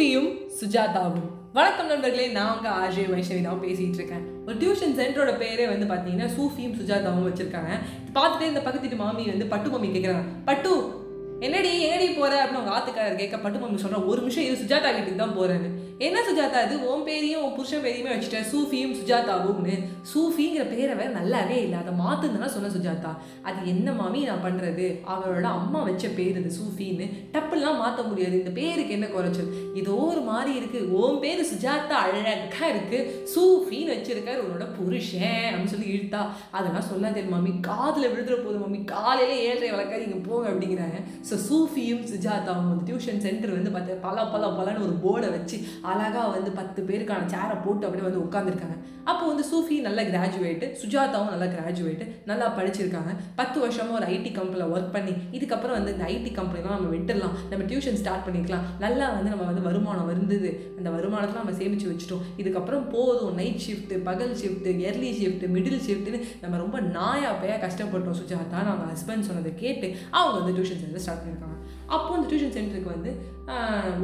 சூஃபியும் சுஜாதாவும். வணக்கம் நண்பர்களே நான் அங்கே ஆர்ஜே வைஷ்ணவி தான் பேசிகிட்டு இருக்கேன். ஒரு டியூஷன் சென்டரோட பேரே வந்து பார்த்தீங்கன்னா சூஃபியும் சுஜாதாவும் வச்சுருக்காங்க. பார்த்துட்டு இந்த பக்கத்து வீட்டு மாமி வந்து பட்டு மாமி கேட்குறாங்க பட்டு என்னடி ஏடி போகிற அப்படின்னு அவங்க ஆத்துக்காரர் கேட்க பட்டு மாமி சொல்கிறேன் ஒரு நிமிஷம் இது சுஜாதா வீட்டுக்கு தான் போகிறேன்னு என்ன சுஜாதா இது? உன் பேரையும் உன் புருஷன் பேரையுமே வச்சுட்டேன். சூஃபியும் சுஜாதாவும்னு. சூஃபிங்கிற பேரை வேற நல்லாவே இல்லை. அதை மாத்துனா சொன்ன சுஜாதா. அது என்ன மாமி நான் பண்றது? அவரோட அம்மா வச்ச பேர் இது சூஃபின்னு. டப்புலாம் மாற்ற முடியாது. இந்த பேருக்கு என்ன குறைச்சல்? ஏதோ ஒரு மாதிரி இருக்கு. ஓம் பேரு சுஜாதா அழகா இருக்கு. சூஃபின்னு வச்சிருக்காரு உன்னோட புருஷன் அப்படின்னு சொல்லி இழுத்தா. அதெல்லாம் சொல்லாதே மாமி. காதுல விழுதுற போதும் மாமி. காலையில ஏழரை இங்கே போங்க அப்படிங்கிறாங்க. ஸோ சூஃபியும் சுஜாதாவும் வந்து டியூஷன் சென்டர் வந்து பார்த்தா பல பல பலன்னு ஒரு போர்டை வச்சு அழகா வந்து பத்து பேருக்கான சேரை போட்டு அப்படியே வந்து உட்காந்துருக்காங்க அப்போ வந்து சூஃபி நல்ல கிராஜுவேட்டு சுஜாதாவும் நல்ல கிராஜுவேட்டு நல்லா படிச்சிருக்காங்க. பத்து வருஷமாக ஒரு ஐடி கம்பெனியில் ஒர்க் பண்ணி இதுக்கப்புறம் வந்து இந்த ஐடி கம்பெனிலாம் நம்ம விட்டுடலாம் நம்ம டியூஷன் ஸ்டார்ட் பண்ணிக்கலாம். நல்லா வந்து நம்ம வந்து வருமானம் இருந்தது. அந்த வருமானத்தில் நம்ம சேமித்து வச்சுட்டோம். இதுக்கப்புறம் போதும். நைட் ஷிஃப்ட்டு பகல் ஷிஃப்ட்டு எர்லி ஷிஃப்ட்டு மிடில் ஷிஃப்ட்டுன்னு நம்ம ரொம்ப நாயா பேயா கஷ்டப்பட்டோம் சுஜாதா. அவங்க ஹஸ்பண்ட் சொன்னதை கேட்டு அவங்க வந்து டியூஷன் சென்டர் ஸ்டார்ட் பண்ணியிருக்காங்க. அப்போ அந்த டியூஷன் சென்டருக்கு வந்து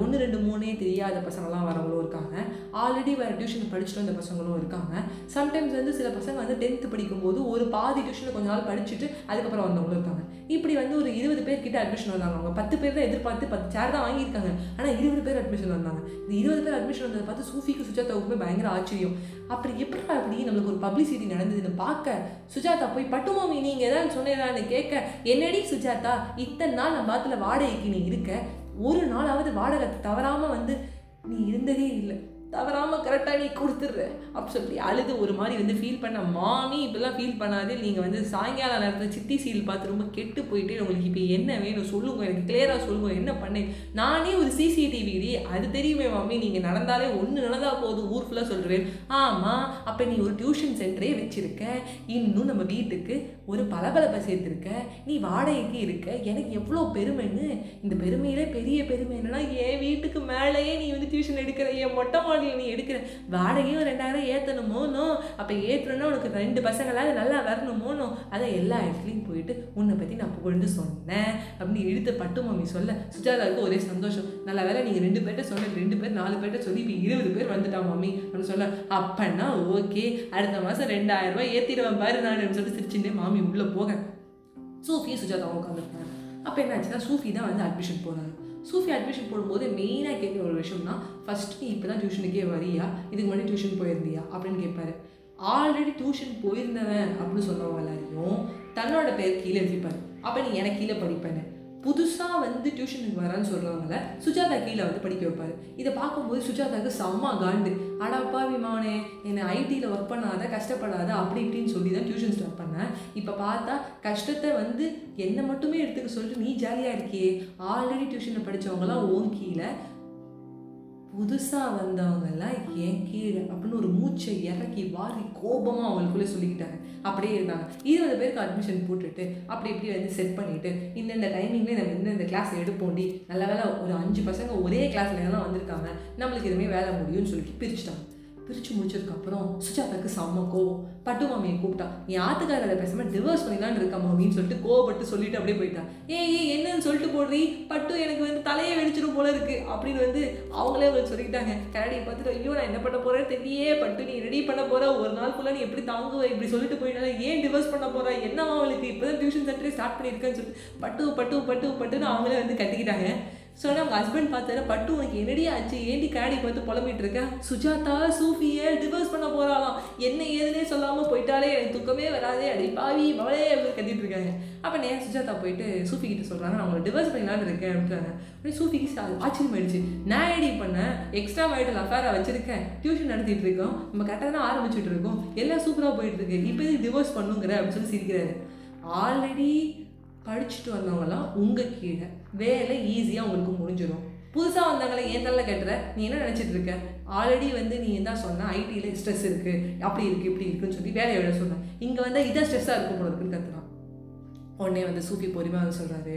ஒன்று ரெண்டு மூணே தெரியாத பசங்களாம் வரவங்களும் இருக்காங்க. ஆல்ரெடி வேறு டியூஷன் படிச்சுட்டு வந்த பசங்களும் இருக்காங்க. சம்டைம்ஸ் வந்து சில பசங்க வந்து டென்த்து படிக்கும்போது ஒரு பாதி டியூஷனில் கொஞ்ச நாள் படிச்சுட்டு அதுக்கப்புறம் வந்தவங்களும் இருக்காங்க. இப்படி வந்து ஒரு இருபது பேர் கிட்ட அட்மிஷன் வந்தாங்க. அவங்க பத்து பேர் தான் எதிர்பார்த்து பத்து சேர் தான் வாங்கியிருக்காங்க. ஆனால் இருபது பேர் அட்மிஷன் வந்தாங்க. இந்த இருபது பேர் அட்மிஷன் வந்ததை பார்த்து சூஃபிக்கு சுஜாதாவுக்குமே பயங்கர ஆச்சரியம். அப்படி எப்படி அப்படி நம்மளுக்கு ஒரு பப்ளிசிட்டி நடந்ததுன்னு பார்க்க சுஜாதா போய் பட்டுமாமி நீங்கள் ஏதாவது சொன்னேதான்னு கேட்க என்னடி சுஜாதா இத்தனை நாள் நம்ம பாத்துல வாடகைக்கு நீ இருக்க? ஒரு நாளாவது வாடகை தவறாமல் வந்து நீ இருந்ததே இல்லை. தவறாமல் கரெக்டாக நீ கொடுத்துட்ற. அப்படி சொல்லி அழுது ஒரு மாதிரி வந்து ஃபீல் பண்ண மாமி இப்படிலாம் ஃபீல் பண்ணாது நீங்கள் வந்து சாயங்கால நேரத்தில் சித்தி சீல் பார்த்து ரொம்ப கெட்டு போயிட்டு உங்களுக்கு இப்போ என்ன வேணும் சொல்லுங்க எனக்கு கிளியராக சொல்லுங்க என்ன பண்ணேன் நானே ஒரு சிசிடிவி அது தெரியுமே மாமி நீங்கள் நடந்தாலே ஒன்று நடந்தால் போதும் ஊர் ஃபுல்லாக சொல்கிறேன் ஆமாம் அப்போ நீ ஒரு டியூஷன் சென்டரே வச்சுருக்க. இன்னும் நம்ம வீட்டுக்கு ஒரு பளபளப்பை சேர்த்துருக்க நீ வாடகைக்கு இருக்க எனக்கு எவ்வளோ பெருமைன்னு? இந்த பெருமையிலே பெரிய பெருமை என்னன்னா என் வீட்டுக்கு மேலேயே நீ வந்து டியூஷன் எடுக்கிற என் மொட்டை மாடியில் நீ எடுக்கிற வாடகையும் ரெண்டாயிரம் ஏற்றணுமோனோ அப்போ ஏற்றணும்னா உனக்கு ரெண்டு பசங்களாவது நல்லா வரணுமோனோ அதை எல்லா இடத்துலையும் போயிட்டு உன்னை பற்றி நான் புகழ்ந்து சொன்னேன். அப்படின்னு எடுத்து பட்டு மம்மி சொல்ல சுஜாதாவுக்கு ஒரே சந்தோஷம். நல்ல வேலை நீங்கள் ரெண்டு பேர்கிட்ட சொன்னது ரெண்டு பேர் நாலு பேர்கிட்ட சொல்லி இப்போ இருபது பேர் வந்துட்டா மம்மி அப்படின்னு சொல்ல அப்பன்னா ஓகே அடுத்த மாதம் ரெண்டாயிரம் ரூபாய் ஏற்றிடுவேன் பாரு நான் சொல்லிட்டு சிரிச்சுட்டே மாமி உள்ளே போக சூஃபி சுஜாதாவும் உட்காந்துருக்காங்க அப்போ என்ன ஆச்சுன்னா சூஃபி தான் வந்து அட்மிஷன் போகிறாங்க சூஃபி அட்மிஷன் போடும்போது மெயினாக கேட்குற ஒரு விஷயம்னா ஃபஸ்ட்டு நீ இப்போ தான் டியூஷனுக்கே வரியா? இதுக்கு முன்னாடி டியூஷன் போயிருந்தியா? அப்படின்னு கேட்பாரு. ஆல்ரெடி டியூஷன் போயிருந்தவன் அப்படின்னு சொன்னவங்க எல்லாரையும் தன்னோட பேர் கீழே எழுதிப்பாரு. அப்போ நீ எனக்கு கீழே படிப்பேன்னு. புதுசாக வந்து டியூஷனுக்கு வரான்னு சொல்கிறவங்கள சுஜாதா கீழே வந்து படிக்க வைப்பார். இதை பார்க்கும்போது சுஜாதாவுக்கு செம்ம காண்டு. அடாப்பா விமானே என்னை ஐடியில் ஒர்க் பண்ணாத கஷ்டப்படாத அப்படி இப்படின்னு சொல்லி தான் டியூஷன் ஸ்டார்ட் பண்ணேன். இப்போ பார்த்தா கஷ்டத்தை வந்து என்னை மட்டுமே எடுத்துக்க சொல்லிட்டு நீ ஜாலியாக இருக்கியே. ஆல்ரெடி டியூஷனில் படித்தவங்களாம் ஓன் கீழே. புதுசாக வந்தவங்கெல்லாம் ஏன் கீழே? அப்படின்னு ஒரு மூச்சை இறக்கி வாரி கோபமாக அவங்களுக்குள்ளே சொல்லிக்கிட்டாங்க. அப்படியே இருந்தாங்க. இருபது பேருக்கு அட்மிஷன் போட்டுட்டு அப்படி இப்படி வந்து செட் பண்ணிவிட்டு இந்தந்த டைமிங்லேயே நம்ம இந்தந்த கிளாஸ் எடுப்போண்டி. நல்ல வேலை ஒரு அஞ்சு பசங்க ஒரே கிளாஸ்ல எல்லாம் வந்திருக்காங்க. நம்மளுக்கு எதுவுமே வேலை முடியும்னு சொல்லிட்டு பிரிச்சுட்டாங்க. பிரித்து முடிச்சதுக்கப்புறம் சுஜாதாக்கு செம்ம கோவம். பட்டு மாமியை கூப்பிட்டா என் ஆத்துக்காரரை பேசாமல் டிவோர்ஸ் பண்ணிடலான்னு இருக்கா மாமின்னு சொல்லிட்டு கோவப்பட்டு சொல்லிட்டு அப்படியே போயிட்டான் ஏ ஏ என்னன்னு சொல்லிட்டு போடுறீ? பட்டு எனக்கு வந்து தலையை வெடிச்சிடும் போல இருக்கு அப்படின்னு வந்து அவங்களே அவங்களுக்கு சொல்லிக்கிட்டாங்க. கரடியை பார்த்துட்டு ஐயோ நான் என்ன பண்ண போறேன் தெரியே பட்டு நீ ரெடி பண்ண போற? ஒரு நாள் ஃபுல்லாக நீ எப்படி தாங்குவ? இப்படி சொல்லிட்டு போயிட்டாங்க ஏன் டிவோர்ஸ் பண்ண என்ன என்னவா அவளுக்கு? இப்போதான் டியூஷன் சென்டரே ஸ்டார்ட் பண்ணியிருக்கேன்னு சொல்லிட்டு பட்டு பட்டு பட்டு பட்டுன்னு அவங்களே வந்து கட்டிக்கிட்டாங்க ஸோ அவங்க ஹஸ்பண்ட் பார்த்தாரு பட்டு உனக்கு என்னடி ஆச்சு? ஏண்டி கேடி பார்த்து புலம்பிட்டு இருக்கேன் சுஜாதா சூஃபியை டிவோர்ஸ் பண்ண போறாளாம். என்ன ஏதுன்னே சொல்லாமல் போயிட்டாலே எனக்கு தூக்கமே வராதே. அடி பாவி மவளே அப்படின்னு கத்திட்டு இருக்காங்க அப்போ நேரம் சுஜாதா போயிட்டு சூஃபி கிட்ட சொல்கிறாங்க நான் உங்களை டிவோர்ஸ் பண்ணலான்னு இருக்கேன் அப்படின்றாங்க. உடனே சூஃபிக்கு ஆச்சரியம் ஆயிடுச்சு நான் ஏடி பண்ணேன் எக்ஸ்ட்ரா மேரிட்டல் அஃபேரை வச்சிருக்கேன். டியூஷன் நடத்திட்டு இருக்கோம் நம்ம கரெக்டாக தான் ஆரம்பிச்சுட்டு இருக்கோம் எல்லாம் சூப்பராக போயிட்டு இருக்கு இப்போ டிவோர்ஸ் பண்ணுங்கிற அப்படின்னு சொல்லி சிரிக்கிறாரு. ஆல்ரெடி படிச்சுட்டு வந்தவங்கலாம் உங்கள் கீழே. வேலை ஈஸியாக உங்களுக்கு முடிஞ்சிடும் புதுசாக வந்தவங்களை ஏன் தள்ள கட்டுற நீ என்ன நினச்சிட்டு இருக்க? ஆல்ரெடி வந்து நீ என்ன சொன்ன ஐடியில் ஸ்ட்ரெஸ் இருக்குது அப்படி இருக்குது இப்படி இருக்குன்னு சொல்லி வேலையை விட சொன்னேன் இங்கே வந்தால் இதான் ஸ்ட்ரெஸ்ஸாக இருக்கும் போல இருக்குன்னு கத்துறான். உடனே வந்து சூப்பி பொறுமையாக வந்து சொல்கிறாரு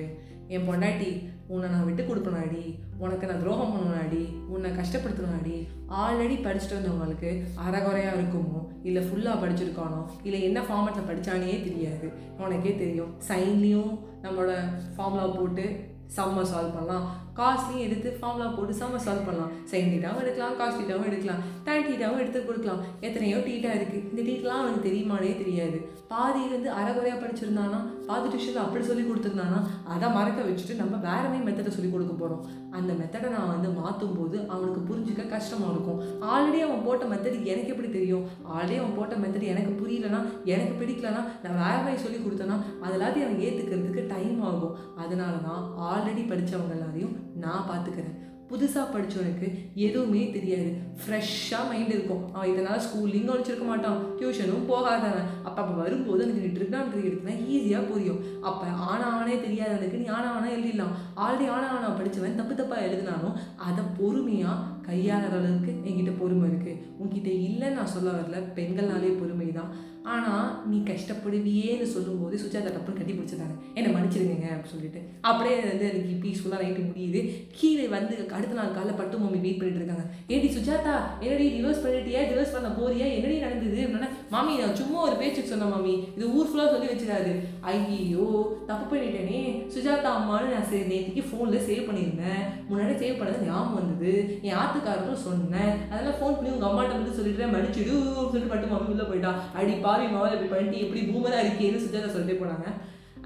என் பொண்டாட்டி உன்னை நான் விட்டு கொடுப்பனாடி உனக்கு நான் துரோகம் பண்ணனாடி உன்னை கஷ்டப்படுத்தணும்னாடி. ஆல்ரெடி படிச்சுட்டு வந்தவங்களுக்கு அறகுறையாக இருக்குமோ? இல்லை ஃபுல்லாக படிச்சிருக்கானோ? இல்லை என்ன ஃபார்மேட்டில் படித்தானே தெரியாது. உனக்கே தெரியும். சைன்லேயும் நம்மளோட ஃபார்முலா போட்டு செம்ம சால்வ் பண்ணலாம். காஸ்ட்லியும் எடுத்து ஃபார்ம்லாம் போட்டு செம்ம சால்வ் பண்ணலாம். செகண்ட் டீட்டாவும் எடுக்கலாம் காஸ்ட் டீட்டாவும் எடுக்கலாம். டேன் டீட்டாவும் எடுத்து கொடுக்கலாம். எத்தனையோ டீட்டா இருக்குது இந்த டீட்டெலாம் அவனுக்கு தெரியுமானே தெரியாது. பாதி வந்து அறகுறையாக படிச்சிருந்தானா? பாதி டியூஷனில் அப்படி சொல்லி கொடுத்துருந்தானா? அதை மறக்க வச்சுட்டு நம்ம வேற மாதிரி மெத்தடை சொல்லி கொடுக்க போகிறோம் அந்த மெத்தடை நான் வந்து மாற்றும் போது அவனுக்கு புரிஞ்சுக்க கஷ்டமாக இருக்கும். ஆல்ரெடி அவன் போட்ட மெத்தட் எனக்கு எப்படி தெரியும்? ஆல்ரெடி அவன் போட்ட மெத்தட் எனக்கு புரியலனா எனக்கு பிடிக்கலனா நான் வேற மாதிரி சொல்லி கொடுத்தேன்னா அதெல்லாத்தையும் அவன் ஏற்றுக்கிறதுக்கு டைம் ஆகும். அதனால தான் ஆல்ரெடி படித்தவங்க எல்லாரையும் நான் பார்த்துக்கிறேன் புதுசாக படித்தவனுக்கு எதுவுமே தெரியாது. ஃப்ரெஷ்ஷாக மைண்ட் இருக்கும். அவன் இதனால் ஸ்கூல்லையும் கழிச்சிருக்க மாட்டான். டியூஷனும் போகாதவன் அப்போ அப்போ வரும்போது எனக்கு நீ ட்ரிக்னான்றது எடுத்துனா ஈஸியாக புரியும். அப்போ ஆனா ஆனே தெரியாதவனுக்கு நீ ஆனா ஆனால் எழுதிடலாம். ஆல்ரெடி ஆனா ஆனால் படித்தவன் தப்பு தப்பாக எழுதினாலும் அதை பொறுமையாக கையாளுற அளவுக்கு என்கிட்ட பொறுமை இருக்குது உங்ககிட்ட இல்லைன்னு நான் சொல்ல வரல. பெண்கள்னாலே பொறுமை தான் ஆனால் நீ கஷ்டப்படுவியேன்னு சொல்லும்போது சுஜாதா டப்புன்னு கட்டி பிடிச்சிட்டாங்க என்னை மன்னிச்சிருங்க அப்படின்னு சொல்லிட்டு. அப்படியே வந்து எனக்கு பீஸ்ஃபுல்லாக நைட்டு முடியுது. கீழே வந்து அடுத்த நாள் காலைல பட்டு மம்மி வெயிட் பண்ணிட்டு இருக்காங்க. ஏடி சுஜாதா என்னடி டிவோர்ஸ் பண்ணிட்டியா? டிவோர்ஸ் பண்ண போறியா? என்னடி நடந்தது? அப்படின்னா மாமி நான் சும்மா ஒரு பேச்சுக்கு சொன்னேன் மாமி. இது ஊர் ஃபுல்லாக சொல்லி வச்சிடாது. ஐயோ தப்பு பண்ணிட்டேனே. சுஜாதா அம்மானு நான் சரி நேற்றுக்கு ஃபோனில் சேவ் பண்ணியிருந்தேன். முன்னாடி சேவ் பண்ணது ஞாபகம் வந்தது. என் ஆத்துக்காரரும் சொன்னேன். அதெல்லாம் ஃபோன் பண்ணி உங்கள் அம்மாட்ட வந்து சொல்லிட்டு மன்னிச்சிடு சொல்லிட்டு பட்டு மம்மி உள்ள போயிட்டா. அடிப்பா பாவி மாவில் இப்படி பண்ணிட்டு எப்படி பூமராக இருக்கேன்னு சுஜாதா சொல்லிட்டு போனாங்க.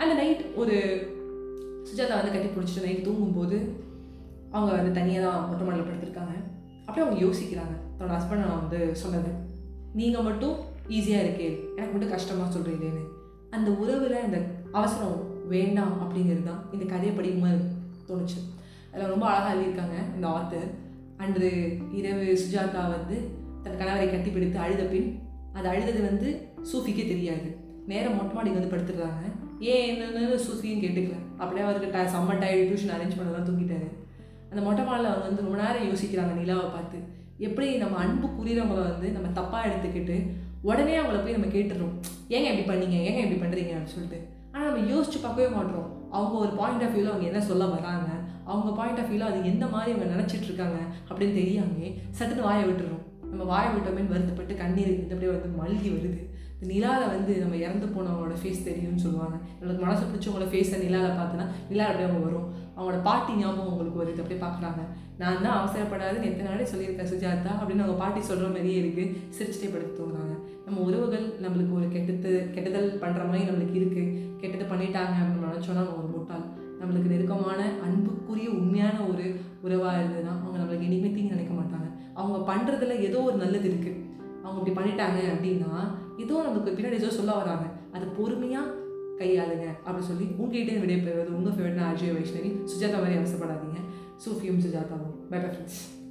அந்த நைட் ஒரு சுஜாதா வந்து கட்டி பிடிச்சிட்டு நைட் தூங்கும்போது அவங்க வந்து தனியாக தான் மொட்டை மாடலில் படுத்திருக்காங்க. அப்படியே அவங்க யோசிக்கிறாங்க. தன்னோட ஹஸ்பண்ட் நான் வந்து சொன்னது நீங்கள் மட்டும் ஈஸியாக இருக்கே. எனக்கு மட்டும் கஷ்டமாக சொல்கிறீங்களேன்னு அந்த உறவில் அந்த அவசரம் வேண்டாம் அப்படிங்கிறது தான் இந்த கதையை படிக்கும்போது தோணுச்சு. அதில் ரொம்ப அழகாக எழுதியிருக்காங்க இந்த ஆத்தர் அன்று இரவு சுஜாதா வந்து தன் கணவரை கட்டிப்பிடித்து அழுத பின் அது அழுதது வந்து சூஃபிக்கே தெரியாது. நேரம் மொட்டை மாடிக்கு வந்து படுத்துடுறாங்க. ஏன் என்னென்னு சூஃபியும் கேட்டுக்கல? அப்படியே அவருக்கு ட செம்ம டயர்டு டியூஷன் அரேஞ்ச் பண்ணலாம் தூங்கிட்டாரு. அந்த மொட்டை மாடில் அவங்க வந்து ரொம்ப நேரம் யோசிக்கிறாங்க நிலாவை பார்த்து. எப்படி நம்ம அன்பு புரியுறவங்கள வந்து நம்ம தப்பாக எடுத்துக்கிட்டு உடனே அவங்கள போய் நம்ம கேட்டுடுறோம். ஏங்க இப்படி பண்ணீங்க? ஏங்க இப்படி பண்ணுறீங்க அப்படின்னு சொல்லிட்டு. ஆனால் நம்ம யோசிச்சு பார்க்கவே மாட்டோம் அவங்க ஒரு பாயிண்ட் ஆஃப் வியூவில் அவங்க என்ன சொல்ல வராங்க? அவங்க பாயிண்ட் ஆஃப் வியூவில் அது எந்த மாதிரி அவங்க நினச்சிட்ருக்காங்க அப்படின்னு தெரியாமே சட்டுன்னு வாயை விட்டுறோம் நம்ம வாயை விட்டோமே வருத்தப்பட்டு கண்ணீர் வந்து அப்படியே வந்து மல்கி வருது. இந்த நிலாவில் வந்து நம்ம இறந்து போனவங்களோட ஃபேஸ் தெரியும்னு சொல்லுவாங்க. நம்மளுக்கு மனசு பிடிச்சவங்களோட ஃபேஸை நிலாவில் பார்த்தோன்னா நிலா அப்படியே அவங்க வரும். அவங்களோட பாட்டி ஞாபகம் உங்களுக்கு வருது. அப்படியே பார்க்குறாங்க. நான் தான் அவசரப்படாதுன்னு எத்தனை நாளே சொல்லியிருக்கேன் சுஜாதா அப்படின்னு அவங்க பாட்டி சொல்கிற மாதிரியே இருக்குது சிரிச்சிட்டே படுத்து தூங்குறாங்க. நம்ம உறவுகள் நம்மளுக்கு ஒரு கெட்டது கெட்டதல் பண்ணுற மாதிரி நம்மளுக்கு இருக்குது கெட்டது பண்ணிட்டாங்க அப்படின்னு நினச்சோன்னா நம்ம ஒரு முட்டாள் நம்மளுக்கு நெருக்கமான அன்புக்குரிய உண்மையான ஒரு உறவாக இருந்ததுன்னா அவங்க நம்மளுக்கு இனிமே தீங்கு நினைக்க மாட்டாங்க. அவங்க பண்ணுறதுல ஏதோ ஒரு நல்லது இருக்குது அவங்க இப்படி பண்ணிட்டாங்க அப்படின்னா ஏதோ நமக்கு பின்னாடி ஏதோ சொல்ல வராங்க. அது பொறுமையாக கையாளுங்க அப்படின்னு சொல்லி உங்ககிட்ட விடைபெறுவது உங்கள் ஃபேவரட்னா அஜய் வைஷ்ணவி சுஜாதா மாதிரி அவசரப்படாதீங்க. சூஃபியும் சுஜாதாவும். Bye bye friends